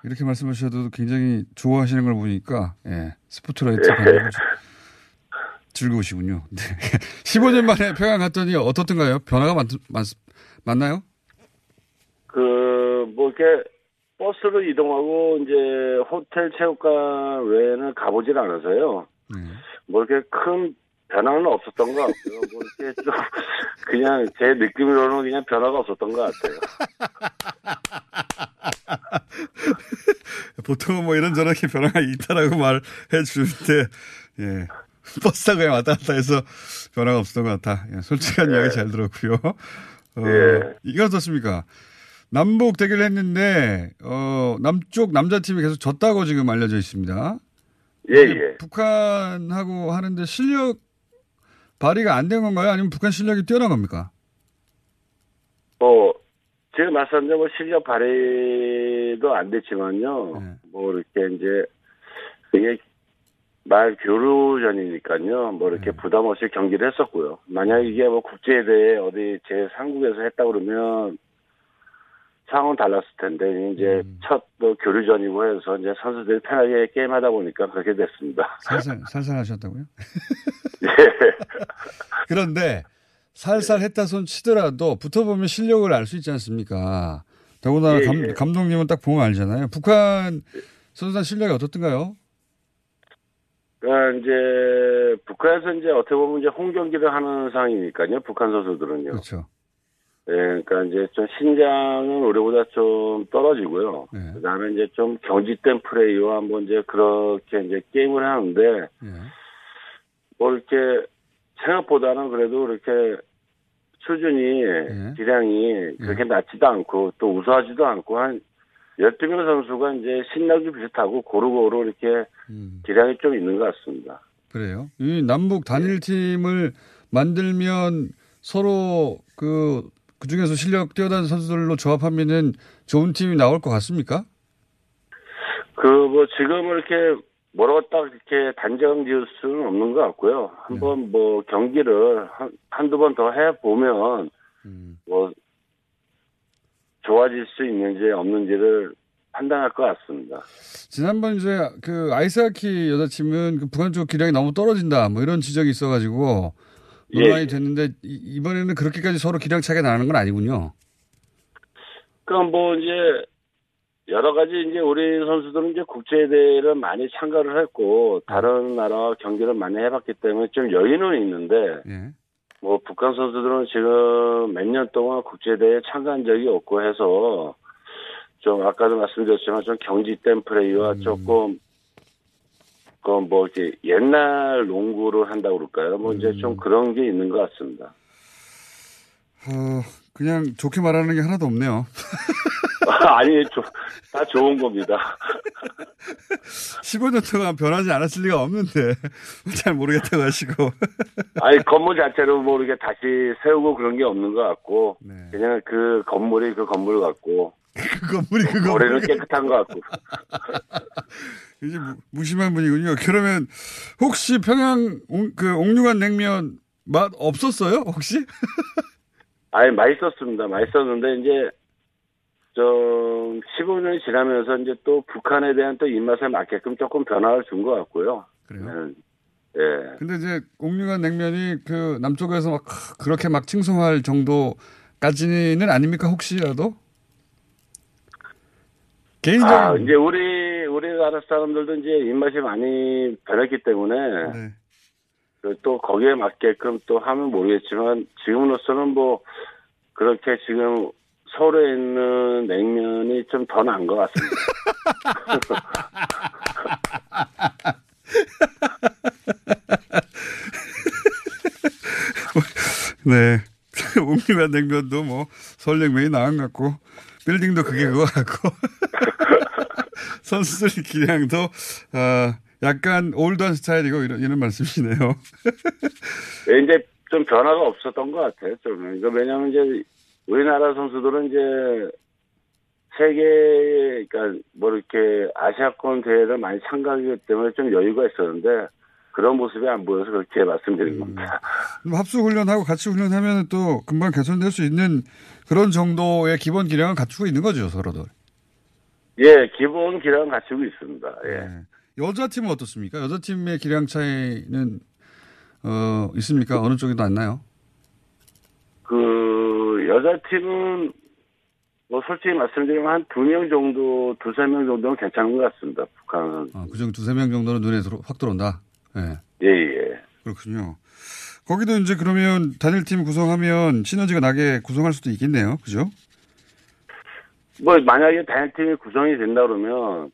이렇게 말씀하셔도 굉장히 좋아하시는 걸 보니까, 예, 스포트라이트 가지고 즐거우시군요. 네. 15년 만에 평양 갔더니 어떻던가요? 변화가 많, 많, 많나요? 그, 뭐, 이렇게, 버스로 이동하고, 이제, 호텔 체육관 외에는 가보질 않아서요. 뭐, 이렇게 큰 변화는 없었던 것 같고요. 뭐, 이렇게 좀, 그냥, 제 느낌으로는 그냥 변화가 없었던 것 같아요. 보통은 뭐 이런저런 게 변화가 있다라고 말해 주는데, 예. 버스 타고 그냥 왔다 갔다 해서 변화가 없었던 것 같다. 예, 솔직한 이야기 잘 들었고요. 어, 예. 이게 어떻습니까? 남북 대결을 했는데 어, 남쪽 남자팀이 계속 졌다고 지금 알려져 있습니다. 예, 예. 북한하고 하는데 실력 발휘가 안 된 건가요? 아니면 북한 실력이 뛰어난 겁니까? 뭐, 제가 말씀드린 뭐 실력 발휘도 안 됐지만요. 네. 뭐 이렇게 이제 이게 말 교류전이니까요. 뭐 이렇게 네. 부담 없이 경기를 했었고요. 만약 이게 뭐 국제대회 어디 제 상국에서 했다 그러면 상황은 달랐을 텐데 이제 음. 첫또 교류전이고 해서 이제 선수들이 편하게 게임하다 보니까 그렇게 됐습니다. 살살 살살 하셨다고요? 예. 그런데 살살 했다 손 치더라도 붙어보면 실력을 알 수 있지 않습니까? 더군다나 예, 감, 예. 감 독님은 딱 보면 알잖아요. 북한 선수단 실력이 어떻던가요? 그러니까 이제 북한에서 이제 어떻게 보면 이제 홈 경기를 하는 상황이니까요. 북한 선수들은요. 그렇죠. 예, 그러니까 이제 좀 신장은 우리보다 좀 떨어지고요. 네. 그다음에 이제 좀 경직된 플레이와 한번 이제 그렇게 이제 게임을 하는데 예. 뭐 이렇게 생각보다는 그래도 이렇게 수준이 예. 기량이 그렇게 낮지도 않고 또 우수하지도 않고 한 12명 선수가 이제 신나기 비슷하고 고루고루 이렇게 음. 기량이 좀 있는 것 같습니다. 그래요. 이 남북 단일 팀을 만들면 서로 그, 그 중에서 실력 뛰어난 선수들로 조합하면은 좋은 팀이 나올 것 같습니까? 그 뭐 지금 이렇게 뭐라고 딱 이렇게 단정 지을 수는 없는 것 같고요. 한번 뭐 경기를 한, 한두 번 더 해보면 뭐 좋아질 수 있는지 없는지를 판단할 것 같습니다. 지난번 이제 그 아이스하키 여자팀은 그 북한 쪽 기량이 너무 떨어진다 뭐 이런 지적이 있어가지고 예. 논란이 됐는데 이- 이번에는 그렇게까지 서로 기량 차이가 나는 건 아니군요. 그럼 뭐 이제 여러 가지 이제 우리 선수들은 이제 국제 대회를 많이 참가를 했고 다른 나라와 경기를 많이 해봤기 때문에 좀 여유는 있는데 예. 뭐 북한 선수들은 지금 몇 년 동안 국제 대회에 참가한 적이 없고 해서 좀 아까도 말씀드렸지만 좀 경직된 플레이와 조금 그뭐 이렇게 옛날 농구를 한다고 그럴까요? 뭐 이제 좀 그런 게 있는 것 같습니다. 어, 그냥 좋게 말하는 게 하나도 없네요. 아니, 조- 다 좋은 겁니다. 15년 동안 변하지 않았을 리가 없는데 잘 모르겠다고 하시고 아니 건물 자체로 뭐 이렇게 다시 세우고 그런 게 없는 것 같고 그냥 그 건물이 그 건물 같고 그 건물이 그 건물 올해는 깨끗한 것 같고 이제 무, 무심한 분이군요. 그러면 혹시 평양 옥- 그 옥류관 냉면 맛 없었어요? 혹시? 아니 맛있었습니다. 맛있었는데 이제 좀 15년이 지나면서 이제 또 북한에 대한 또 입맛에 맞게끔 조금 변화를 준 것 같고요. 그래요? 예. 근데 이제 옥류관 냉면이 그 남쪽에서 막 그렇게 막 칭송할 정도까지는 아닙니까 혹시라도? 개인적인 아, 이제 우리 우리나라 사람들도 이제 입맛이 많이 변했기 때문에 네. 그또 거기에 맞게끔 또 하면 모르겠지만 지금으로서는 뭐 그렇게 지금 서울에 있는 냉면이 좀 더 나은 것 같습니다. 네. 옥류관 냉면도 뭐 서울냉면이 나은 것 같고 빌딩도 그게 그거 같고 선수들 기량도 어, 약간 올드한 스타일이고 이런, 이런 말씀이시네요. 예, 이제 좀 변화가 없었던 것 같아요. 좀 이거 왜냐하면 이제 우리나라 선수들은 이제 세계 그러니까 뭐 이렇게 아시아권 대회를 많이 참가하기 때문에 좀 여유가 있었는데 그런 모습이 안 보여서 그렇게 말씀드린 겁니다. 그럼 합수 훈련하고 같이 훈련하면 또 금방 개선될 수 있는 그런 정도의 기본 기량을 갖추고 있는 거죠, 서로들. 예, 기본 기량은 갖추고 있습니다. 예. 여자 팀은 어떻습니까? 여자 팀의 기량 차이는 어, 있습니까? 어느 쪽이 더 낫나요? 그 여자 팀은 뭐 솔직히 말씀드리면 한 두 명 정도, 두세 명 정도는 괜찮은 것 같습니다. 북한은. 아, 그중 두세 명 정도는 눈에 들어, 확 들어온다. 예. 예, 예. 그렇군요. 거기도 이제 그러면 단일팀 구성하면 시너지가 나게 구성할 수도 있겠네요. 그죠? 뭐 만약에 단일팀이 구성이 된다 그러면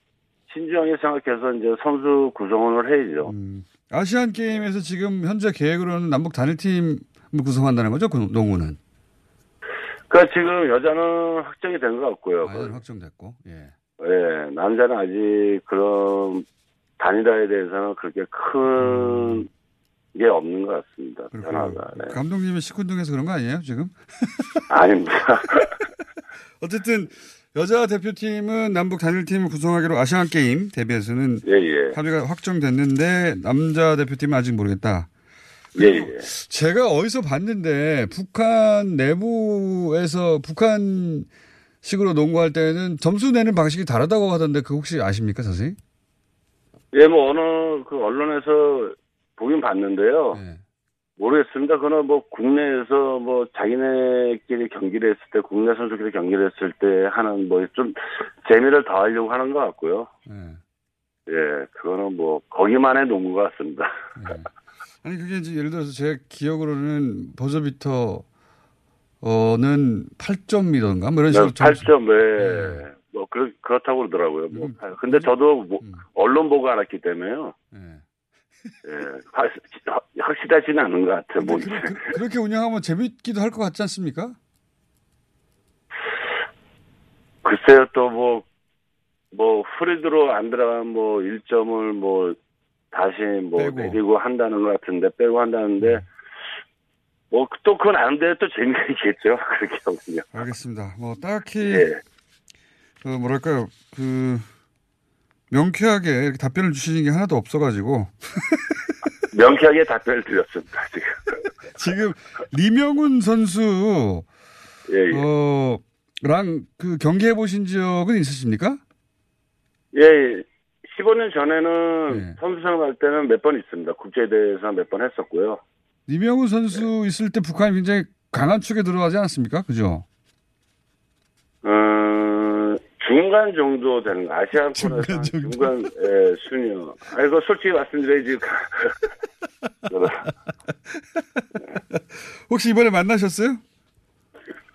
신중하게 생각해서 이제 선수 구성을 해야죠. 음. 아시안 게임에서 지금 현재 계획으로는 남북 단일팀을 구성한다는 거죠? 그 농구는. 그러니까 지금 여자는 확정이 된 것 같고요. 아, 여자는 확정됐고, 예. 예, 남자는 아직 그런 단일화에 대해서는 그렇게 큰 게 없는 것 같습니다. 변화가. 네. 감독님이 시큰둥해서 그런 거 아니에요, 지금? 아닙니다. 어쨌든 여자 대표팀은 남북 단일팀을 구성하기로 아시안 게임 대비해서는 예, 예. 합의가 확정됐는데 남자 대표팀은 아직 모르겠다. 예, 예. 제가 어디서 봤는데 북한 내부에서 북한 식으로 농구할 때는 점수 내는 방식이 다르다고 하던데 그 혹시 아십니까, 자세히? 예, 뭐 어느 그 언론에서 보긴 봤는데요. 네. 모르겠습니다. 그거는 뭐 국내에서 뭐 자기네끼리 경기를 했을 때 국내 선수끼리 경기를 했을 때 하는 뭐 좀 재미를 더하려고 하는 것 같고요. 네. 예, 그거는 뭐 거기만의 농구 같습니다. 아니 그게 이제 예를 들어서 제 기억으로는 버저비터 어는 8점이던가 뭐 이런 식으로 점수- 8점 에뭐 그렇 그렇다고 그러더라고요. 뭐 근데 저도 뭐 언론 보고 알았기 때문에요. 예, 확, 확실하지는 않은 것 같아요. 뭐 그 렇게 운영하면 재밌기도 할 것 같지 않습니까? 글쎄요, 또 뭐, 뭐, 프리드로 안 들어간 뭐, 1점을 뭐, 다시 뭐, 내리고 한다는 것 같은데, 빼고 한다는데, 뭐, 또 그건 아는데 또 재미가 있겠죠. 그렇게 하면요. 알겠습니다. 뭐 딱히 예. 그 뭐랄까요 그 명쾌하게 답변을 주시는 게 하나도 없어가지고 명쾌하게 답변을 드렸습니다, 지금. 지금 리명훈 선수 예, 예. 어 랑 그 경기해 보신 적은 있으십니까? 예, 15년 전에는 예. 선수 생활 할 때는 몇 번 있습니다. 국제대회에서 몇 번 했었고요. 리명훈 선수 있을 때 북한이 굉장히 강한 축에 들어가지 않았습니까? 그죠? 어, 중간 정도 되는 거. 아시안권에서 한 중간, 예, 순위요. 아, 이거 솔직히 말씀드려야지. 혹시 이번에 만나셨어요?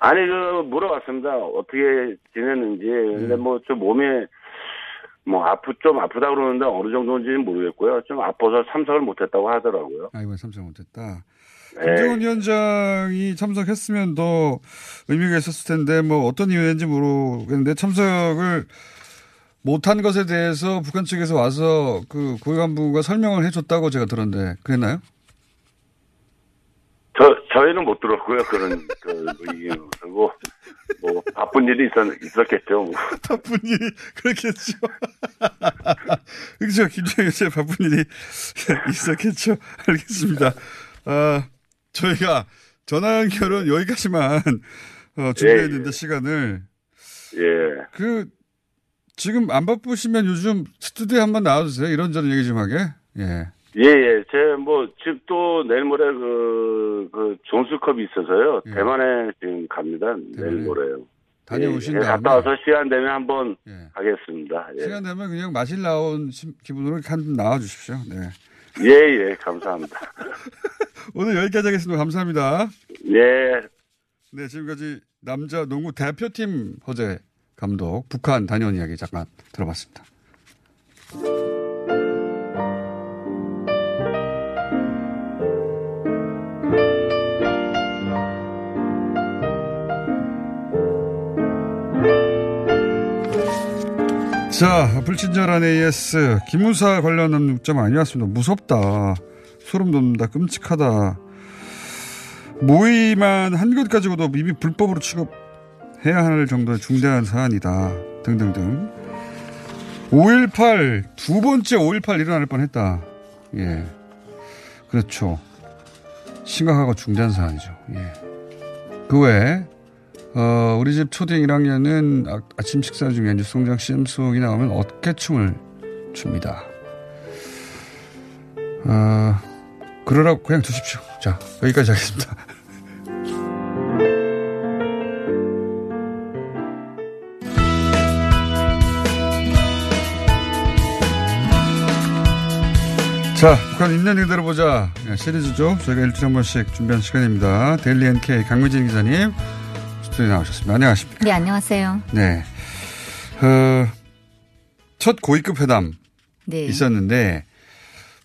아니, 그, 물어봤습니다. 어떻게 지냈는지. 근데 음. 뭐, 좀 몸에, 뭐, 아프, 좀 아프다 그러는데 어느 정도인지는 모르겠고요. 좀 아파서 참석을 못했다고 하더라고요. 아, 이번에 참석 못했다. 예. 김정은 위원장이 참석했으면 더 의미가 있었을 텐데 뭐 어떤 이유인지 모르겠는데 참석을 못한 것에 대해서 북한 측에서 와서 그 고위 간부가 설명을 해줬다고 제가 들었는데 그랬나요? 저, 저희는 못 들었고요. 그런, 그, 의견. 그리고, 뭐, 바쁜 일이 있었, 있었겠죠. 뭐. 바쁜 일이 그렇겠죠. 그렇죠. 김정은 위원장 바쁜 일이 있었겠죠. 알겠습니다. 아, 저희가 전화 연결은 여기까지만 어, 준비했는데 시간을 예. 그 지금 안 바쁘시면 요즘 스튜디오에 한번 나와주세요. 이런저런 얘기 좀 하게. 예. 예, 예. 제, 뭐, 지금 또 내일 모레 그, 그, 존스컵이 있어서요. 대만에 지금 갑니다. 내일 모레요. 다녀오신 예, 예, 다음에. 갔다 와서 시간 되면 한번 가겠습니다. 예. 시간 되면 그냥 마실 나온 심- 기분으로 한 나와 주십시오. 네. 예, 예. 감사합니다. 오늘 여기까지 하겠습니다. 감사합니다. 예. 네, 지금까지 남자 농구 대표팀 허재 감독 북한 다녀온 이야기 잠깐 들어봤습니다. 자, 불친절한 AS 김무사 관련한 문자가 아니었습니다. 무섭다. 소름 돋는다. 끔찍하다. 모의만 한 것 가지고도 이미 불법으로 취급해야 할 정도의 중대한 사안이다. 등등등. 5.18, 두 번째 5.18 일어날 뻔 했다. 예. 그렇죠. 심각하고 중대한 사안이죠. 예. 그 외에, 어, 우리 집 초등 1학년은 아, 아침 식사 중에 뉴스공장 CM송이 나오면 어깨춤을 춥니다. 어, 그러라고 그냥 두십시오. 자, 여기까지 하겠습니다. 자, 북한 있는 일대로 보자. 예, 시리즈죠. 저희가 일주일에 한 번씩 준비한 시간입니다. 데일리 NK 강미진 기자님 스튜디오에 나오셨습니다. 안녕하십니까. 네, 안녕하세요. 네. 어, 첫 고위급 회담 네. 있었는데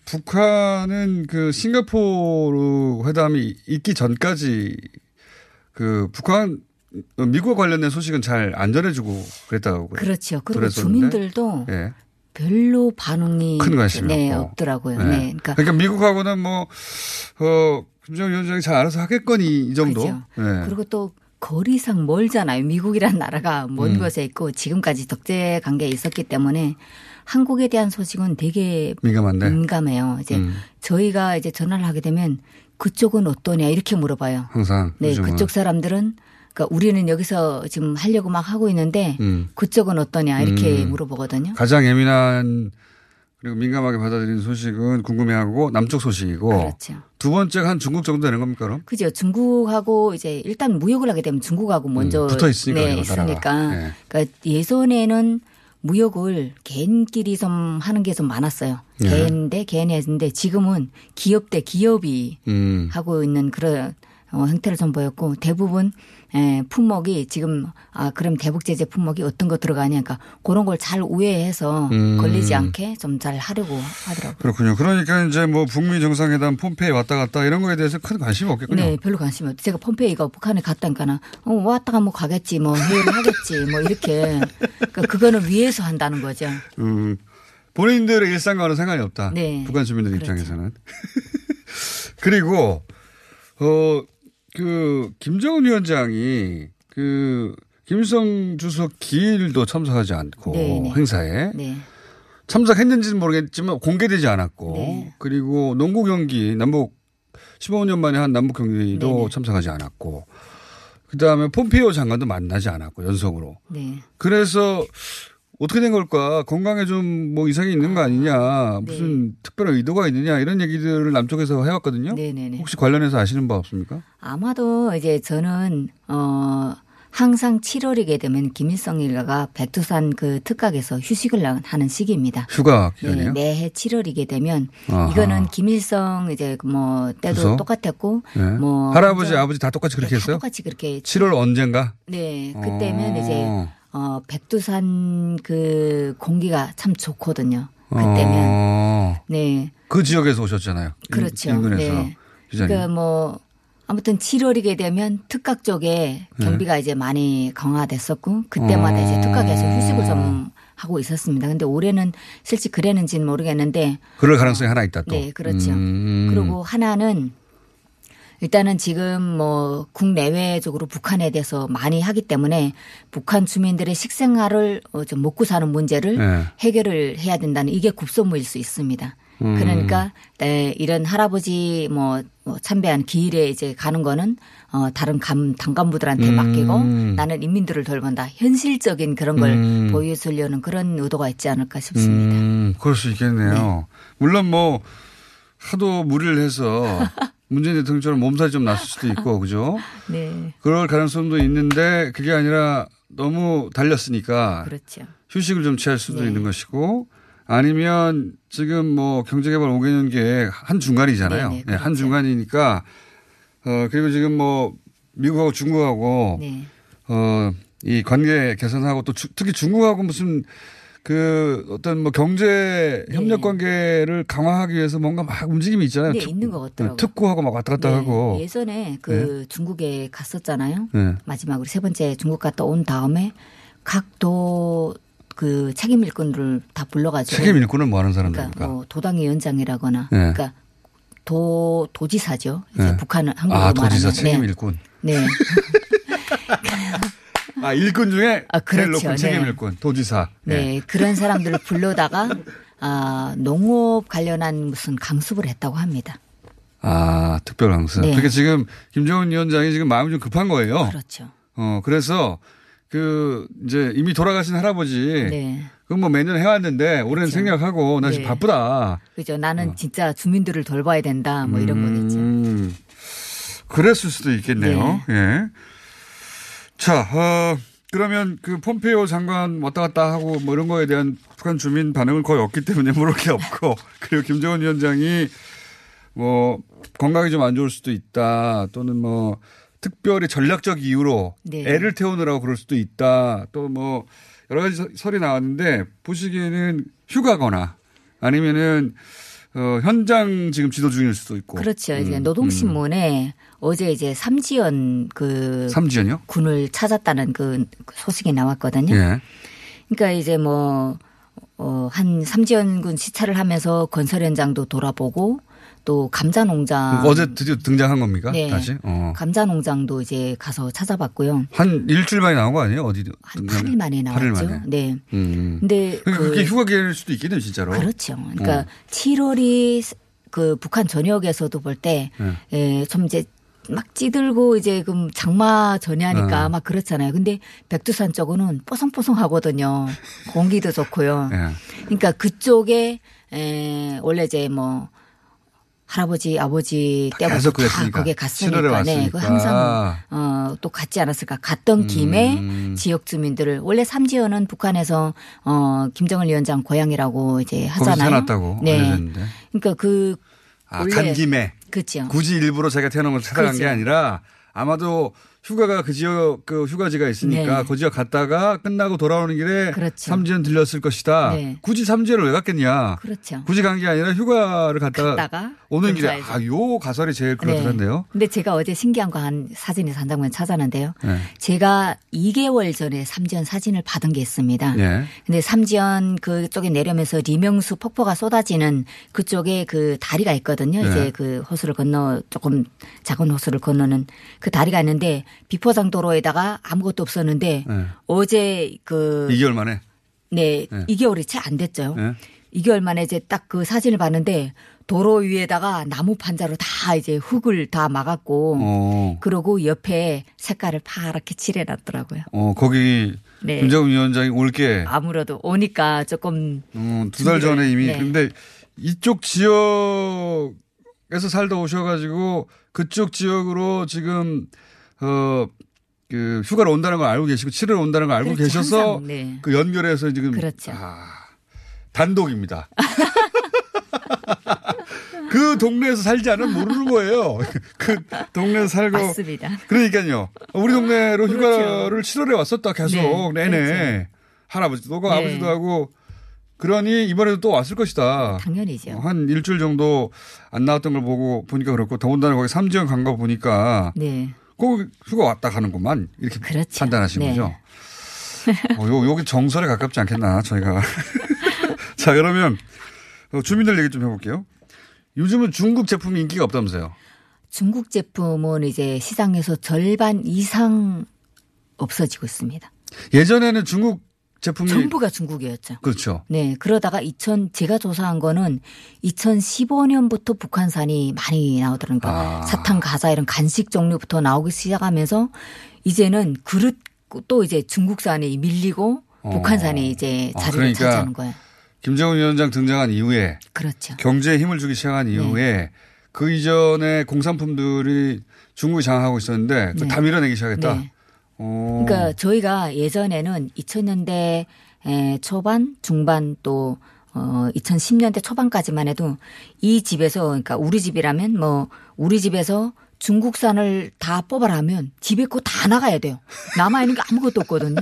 북한은 그 싱가포르 회담이 있기 전까지 그 북한 미국 관련된 소식은 잘 안 전해주고 그랬다고. 그렇죠. 그리고 들었었는데. 주민들도 예. 별로 반응이 큰 관심이 네, 없고. 없더라고요. 네. 네. 그러니까, 그러니까, 미국하고는 뭐, 어, 김정은 위원장이 잘 알아서 하겠거니 이 정도. 그죠. 예. 그리고 또 거리상 멀잖아요. 미국이란 나라가 먼 음. 곳에 있고 지금까지 독재 관계에 있었기 때문에 한국에 대한 소식은 되게 민감한데. 민감해요. 이제 음. 저희가 이제 전화를 하게 되면 그쪽은 어떠냐 이렇게 물어봐요. 항상. 네, 요즘은. 그쪽 사람들은 그러니까 우리는 여기서 지금 하려고 막 하고 있는데 음. 그쪽은 어떠냐 이렇게 음. 물어보거든요. 가장 예민한 그리고 민감하게 받아들이는 소식은 궁금해하고 남쪽 소식이고 그렇죠. 두 번째가 한 중국 정도 되는 겁니까 그럼? 그죠. 중국하고 이제 일단 무역을 하게 되면 중국하고 먼저 음, 붙어 있으니까요, 네. 있으니까. 네. 그러니까 예전에는 무역을 개인끼리 좀 하는 게 좀 많았어요. 네. 개인 대 개인이 했는데 지금은 기업 대 기업이 음. 하고 있는 그런 어, 형태를 좀 보였고 대부분 에, 품목이 지금 아 그럼 대북 제재 품목이 어떤 거 들어가냐 그러니까 그런 걸 잘 우회해서 음. 걸리지 않게 좀 잘 하려고 하더라고요. 그렇군요. 그러니까 이제 뭐 북미 정상회담 폼페이 왔다 갔다 이런 거에 대해서 큰 관심이 없겠군요. 네, 별로 관심이 없어요. 제가 폼페이가 북한에 갔다니까는 어, 왔다가 뭐 가겠지, 뭐 회의를 하겠지, 뭐 이렇게. 그러니까 그거는 위에서 한다는 거죠. 음, 본인들의 일상과는 상관이 없다. 네. 북한 주민들 그렇죠. 입장에서는. 그리고 어 그 김정은 위원장이 그 김일성 주석 기일도 참석하지 않고 네, 네. 행사에 네. 참석했는지는 모르겠지만 공개되지 않았고 네. 그리고 농구 경기 남북 15년 만에 한 남북 경기도 네네. 참석하지 않았고 그다음에 폼페이오 장관도 만나지 않았고 연속으로 네. 그래서 어떻게 된 걸까? 건강에 좀 뭐 이상이 있는 거 아니냐? 무슨 특별한 의도가 있느냐? 이런 얘기들을 남쪽에서 해왔거든요. 네네네. 혹시 관련해서 아시는 바 없습니까? 아마도 이제 저는 어 항상 7월이게 되면 김일성 일가가 백두산 그 특각에서 휴식을 하는 시기입니다. 휴가 네, 기간이요? 매해 7월이게 되면 아하. 이거는 김일성 이제 뭐 때도 주석? 똑같았고 네. 뭐 할아버지, 아버지 다 똑같이 그렇게 네, 다 했어요? 똑같이 그렇게 7월 언젠가? 네, 그때면 어. 이제 어 백두산 그 공기가 참 좋거든요. 그때면 어. 네. 그 지역에서 오셨잖아요. 인- 그렇죠. 인근에서. 네. 그러니까 뭐 아무튼 7월이게 되면 특각 쪽에 네. 경비가 이제 많이 강화됐었고 그때마다 이제 특각에서 휴식을 좀 하고 있었습니다. 근데 올해는 실제 그랬는지는 모르겠는데 그럴 가능성이 하나 있다 또. 네, 그렇죠. 음. 그리고 하나는 일단은 지금 뭐 국내외적으로 북한에 대해서 많이 하기 때문에 북한 주민들의 식생활을 어, 좀 먹고 사는 문제를 네. 해결을 해야 된다는 이게 급선무일 수 있습니다. 음. 그러니까 네, 이런 할아버지 뭐, 뭐 참배한 기일에 이제 가는 거는 어 다른 감 당간부들한테 음. 맡기고 나는 인민들을 돌본다. 현실적인 그런 걸 음. 보여주려는 그런 의도가 있지 않을까 싶습니다. 음, 그럴 수 있겠네요. 물론 뭐 하도 무리를 해서 문재인 대통령처럼 몸살이 좀 났을 수도 있고 그죠? 네. 그럴 가능성도 있는데 그게 아니라 너무 달렸으니까 그렇죠. 휴식을 좀 취할 수도 네. 있는 것이고 아니면 지금 뭐 경제개발 5개년 계획 한 중간이잖아요. 네, 네, 네, 한 중간이니까 어 그리고 지금 뭐 미국하고 중국하고 네. 어이 관계 개선하고 또 주- 특히 중국하고 무슨 그 어떤 뭐 경제 협력 관계를 강화하기 위해서 뭔가 막 움직임이 있잖아요. 네, 특- 있는 것 같더라고요. 특구하고 막 왔다 갔다 네, 하고. 예전에 그 중국에 갔었잖아요. 네. 마지막으로 세 번째 중국 갔다 온 다음에 각도 그 책임 일꾼들을 다 불러가지고 책임 일꾼은 뭐 하는 그러니까 사람들입니까? 뭐 도당위원장이라거나 네. 그러니까 도 도지사죠. 이제 네. 북한은 한국으로 아, 도지사 말하면 책임 네. 일꾼. 네. 아, 일꾼 중에 아, 제일 그렇죠. 높은 책임 네. 일꾼, 도지사. 네, 그런 사람들을 불러다가 아, 농업 관련한 무슨 강습을 했다고 합니다. 아, 특별 강수. 네. 그러니까 지금 김정은 위원장이 지금 마음이 좀 급한 거예요. 그렇죠. 어, 그래서 그 이제 이미 돌아가신 할아버지. 네. 그건 뭐 매년 해왔는데 올해는 생략하고 나 지금 네. 바쁘다. 그죠. 나는 진짜 주민들을 돌봐야 된다. 뭐 이런 거겠죠. 음, 그랬을 수도 있겠네요. 예. 자, 어, 그러면 그 폼페이오 장관 왔다 갔다 하고 뭐 이런 거에 대한 북한 주민 반응은 거의 없기 때문에 물을 게 없고 그리고 김정은 위원장이 뭐 건강이 좀 안 좋을 수도 있다 또는 뭐 특별히 전략적 이유로 네. 애를 태우느라고 그럴 수도 있다 또 뭐 여러 가지 서- 설이 나왔는데 보시기에는 휴가거나 아니면은 어, 현장 지금 지도 중일 수도 있고. 그렇죠. 이제 음, 노동신문에 어제 이제 삼지연 그 삼지연이요? 군을 찾았다는 그 소식이 나왔거든요. 예. 그러니까 이제 뭐, 어, 한 삼지연 군 시찰을 하면서 건설 현장도 돌아보고 또 감자 농장. 어제 드디어 등장한 겁니까? 네. 다시? 어. 감자 농장도 이제 가서 찾아봤고요. 한 일주일 만에 나온 거 아니에요? 어디? 한 8일 만에 나왔죠. 8일 만에. 네. 음. 근데 그러니까 그- 그게 휴가 기일 수도 있겠네요, 진짜로. 그렇죠. 그러니까 어. 7월이 그 북한 전역에서도 볼 때, 네. 예, 좀 이제 막 찌들고 이제 그 장마 전야니까 어. 막 그렇잖아요. 근데 백두산 쪽은 뽀송뽀송하거든요. 공기도 좋고요. 예. 그러니까 그쪽에 에, 원래 이제 뭐 할아버지 아버지 때부터 다. 거기에 7월에 갔으니까 네, 그. 항상 어, 또 갔지 않았을까 갔던 김에 음. 지역 주민들을 원래 삼지연은 북한에서 어 김정은 위원장 고향이라고 이제 하잖아요. 네. 알려졌는데. 그러니까 그 아, 간 김에. 그렇죠. 굳이 일부러 제가 태어난 곳을 찾아간 게 그렇죠. 아니라 아마도 휴가가 그 지역 그 휴가지가 있으니까 네. 그 지역 갔다가 끝나고 돌아오는 길에 그렇죠. 삼지연 들렸을 것이다. 네. 굳이 삼지연을 왜 갔겠냐? 그렇죠. 굳이 간 게 아니라 휴가를 갔다가, 갔다가 오는 길에 근처에서. 아, 요 가설이 제일 그렇더란데요. 근데 제가 어제 신기한 거 한 사진에서 한 장면 찾아는데요. 네. 제가 2개월 전에 삼지연 사진을 받은 게 있습니다. 예. 근데 삼지연 그쪽에 내려면서 리명수 폭포가 쏟아지는 그쪽에 그 다리가 있거든요. 네. 이제 그 호수를 건너 조금 작은 호수를 건너는 그 다리가 있는데 비포장 도로에다가 아무것도 없었는데 네. 어제 그 2개월 만에. 네, 네. 2개월이 채 안 됐죠. 예. 2개월 만에 이제 딱 그 사진을 봤는데 도로 위에다가 나무 판자로 다 이제 흙을 다 막았고 어. 그러고 옆에 색깔을 파랗게 칠해놨더라고요. 어, 거기 네. 김정은 위원장이 올게 아무래도 오니까 조금 음, 두달 전에 이미 네. 근데 이쪽 지역에서 살다 오셔가지고 그쪽 지역으로 지금 어그 휴가를 온다는 걸 알고 계시고 7월 온다는 걸 알고 그렇죠. 계셔서 항상, 네. 그 연결해서 지금 그렇죠. 아, 단독입니다. 그 동네에서 살지 않으면 모르는 거예요. 그 동네에서 살고 맞습니다. 그러니까요. 우리 동네로 그렇죠. 휴가를 7월에 왔었다 계속 네, 내내 그렇죠. 할아버지도 오고 네. 아버지도 하고 그러니 이번에도 또 왔을 것이다. 당연히죠. 한 일주일 정도 안 나왔던 걸 보고 보니까 그렇고 더군다나 거기 삼지연 간 거 보니까 네. 거기 휴가 왔다 가는구만 이렇게 판단하신 네. 거죠. 어, 요, 여기 정설에 가깝지 않겠나 저희가. 자 그러면 어, 주민들 얘기 좀 해볼게요. 요즘은 중국 제품이 인기가 없다면서요. 중국 제품은 이제 시장에서 절반 이상 없어지고 있습니다. 예전에는 중국 제품이 전부가 중국이었죠. 그렇죠. 네, 그러다가 2000 제가 조사한 거는 2015년부터 북한산이 많이 나오더라고요. 아. 사탕, 과자 이런 간식 종류부터 나오기 시작하면서 이제는 그릇 또 이제 중국산이 밀리고 어. 북한산이 이제 아, 자리를 그러니까 차지하는 거예요. 김정은 위원장 등장한 이후에 그렇죠. 경제에 힘을 주기 시작한 이후에 그 이전에 공산품들이 중국이 장악하고 있었는데 그걸 네. 다 밀어내기 시작했다. 네. 어. 그러니까 저희가 예전에는 2000년대 초반, 중반 또 어, 2010년대 초반까지만 해도 이 집에서 그러니까 우리 집이라면 뭐 우리 집에서 중국산을 다 뽑아라면 집에 거 다 나가야 돼요. 남아 있는 게 아무것도 없거든요.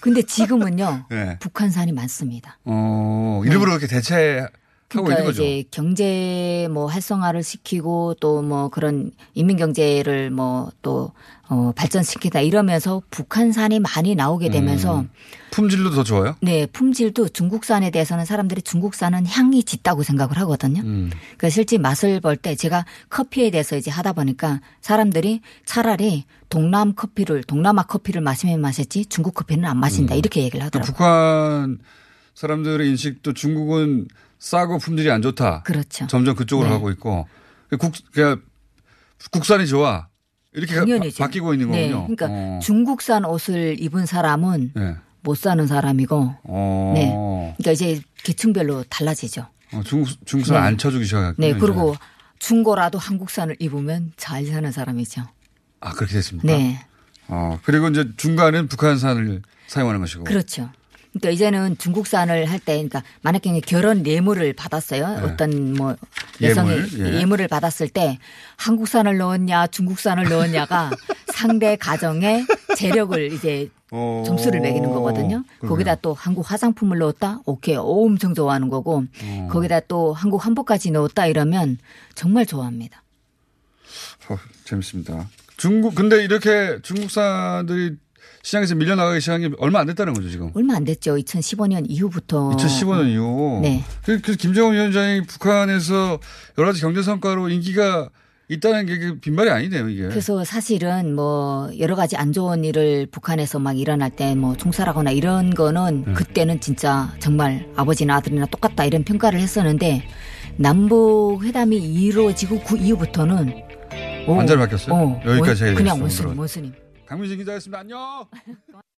근데 지금은요. 네. 북한산이 많습니다. 어, 일부러 그렇게 대체하고 그러니까 있는 거죠. 이제 경제 뭐 활성화를 시키고 또 뭐 그런 인민 경제를 뭐또 어, 발전시키다 이러면서 북한산이 많이 나오게 되면서 음. 품질도 더 좋아요? 네 품질도 중국산에 대해서는 사람들이 중국산은 향이 짙다고 생각을 하거든요. 음. 그러니까 실제 맛을 볼 때 제가 커피에 대해서 이제 하다 보니까 사람들이 차라리 동남 커피를 동남아 커피를 마시면 마셨지 중국 커피는 안 마신다 이렇게 얘기를 하더라고요. 북한 사람들의 인식도 중국은 싸고 품질이 안 좋다. 그렇죠. 점점 그쪽으로 네. 가고 있고 국, 그러니까 국산이 좋아. 이렇게 당연히죠. 바, 바뀌고 있는 네, 거군요. 그러니까 어. 중국산 옷을 입은 사람은 네. 못 사는 사람이고, 어. 네. 그러니까 이제 계층별로 달라지죠. 어, 중국, 중국산 네. 안 쳐주기 시작했군요. 네, 이제. 그리고 중고라도 한국산을 입으면 잘 사는 사람이죠. 아, 그렇게 됐습니까? 네, 어, 그리고 이제 중간은 북한산을 사용하는 것이고. 그렇죠. 그러니까 이제는 중국산을 할 때, 그러니까 만약에 결혼 예물을 받았어요. 어떤 뭐 여성이 네. 예물, 예. 예물을 받았을 때 한국산을 넣었냐, 중국산을 넣었냐가 상대 가정의 재력을 이제 어. 점수를 매기는 거거든요. 그러게요. 거기다 또 한국 화장품을 넣었다? 오케이. 엄청 좋아하는 거고. 어. 거기다 또 한국 한복까지 넣었다 이러면 정말 좋아합니다. 어, 재밌습니다. 중국 근데 이렇게 중국산들이 시장에서 밀려나가기 시작한 게 얼마 안 됐다는 거죠 지금. 얼마 안 됐죠. 2015년 이후부터. 2015년 이후. 네. 그, 그 김정은 위원장이 북한에서 여러 가지 경제 성과로 인기가 있다는 게 빈말이 아니네요 이게. 그래서 사실은 뭐 여러 가지 안 좋은 일을 북한에서 막 일어날 때뭐 총살하거나 이런 거는 음. 그때는 진짜 정말 아버지나 아들이나 똑같다 이런 평가를 했었는데 남북 회담이 이루어지고 그 이후부터는 오, 완전히 바뀌었어요? 어, 여기까지 원- 해야 그냥 원수님. 원수님. 강민식 기자였습니다. 안녕.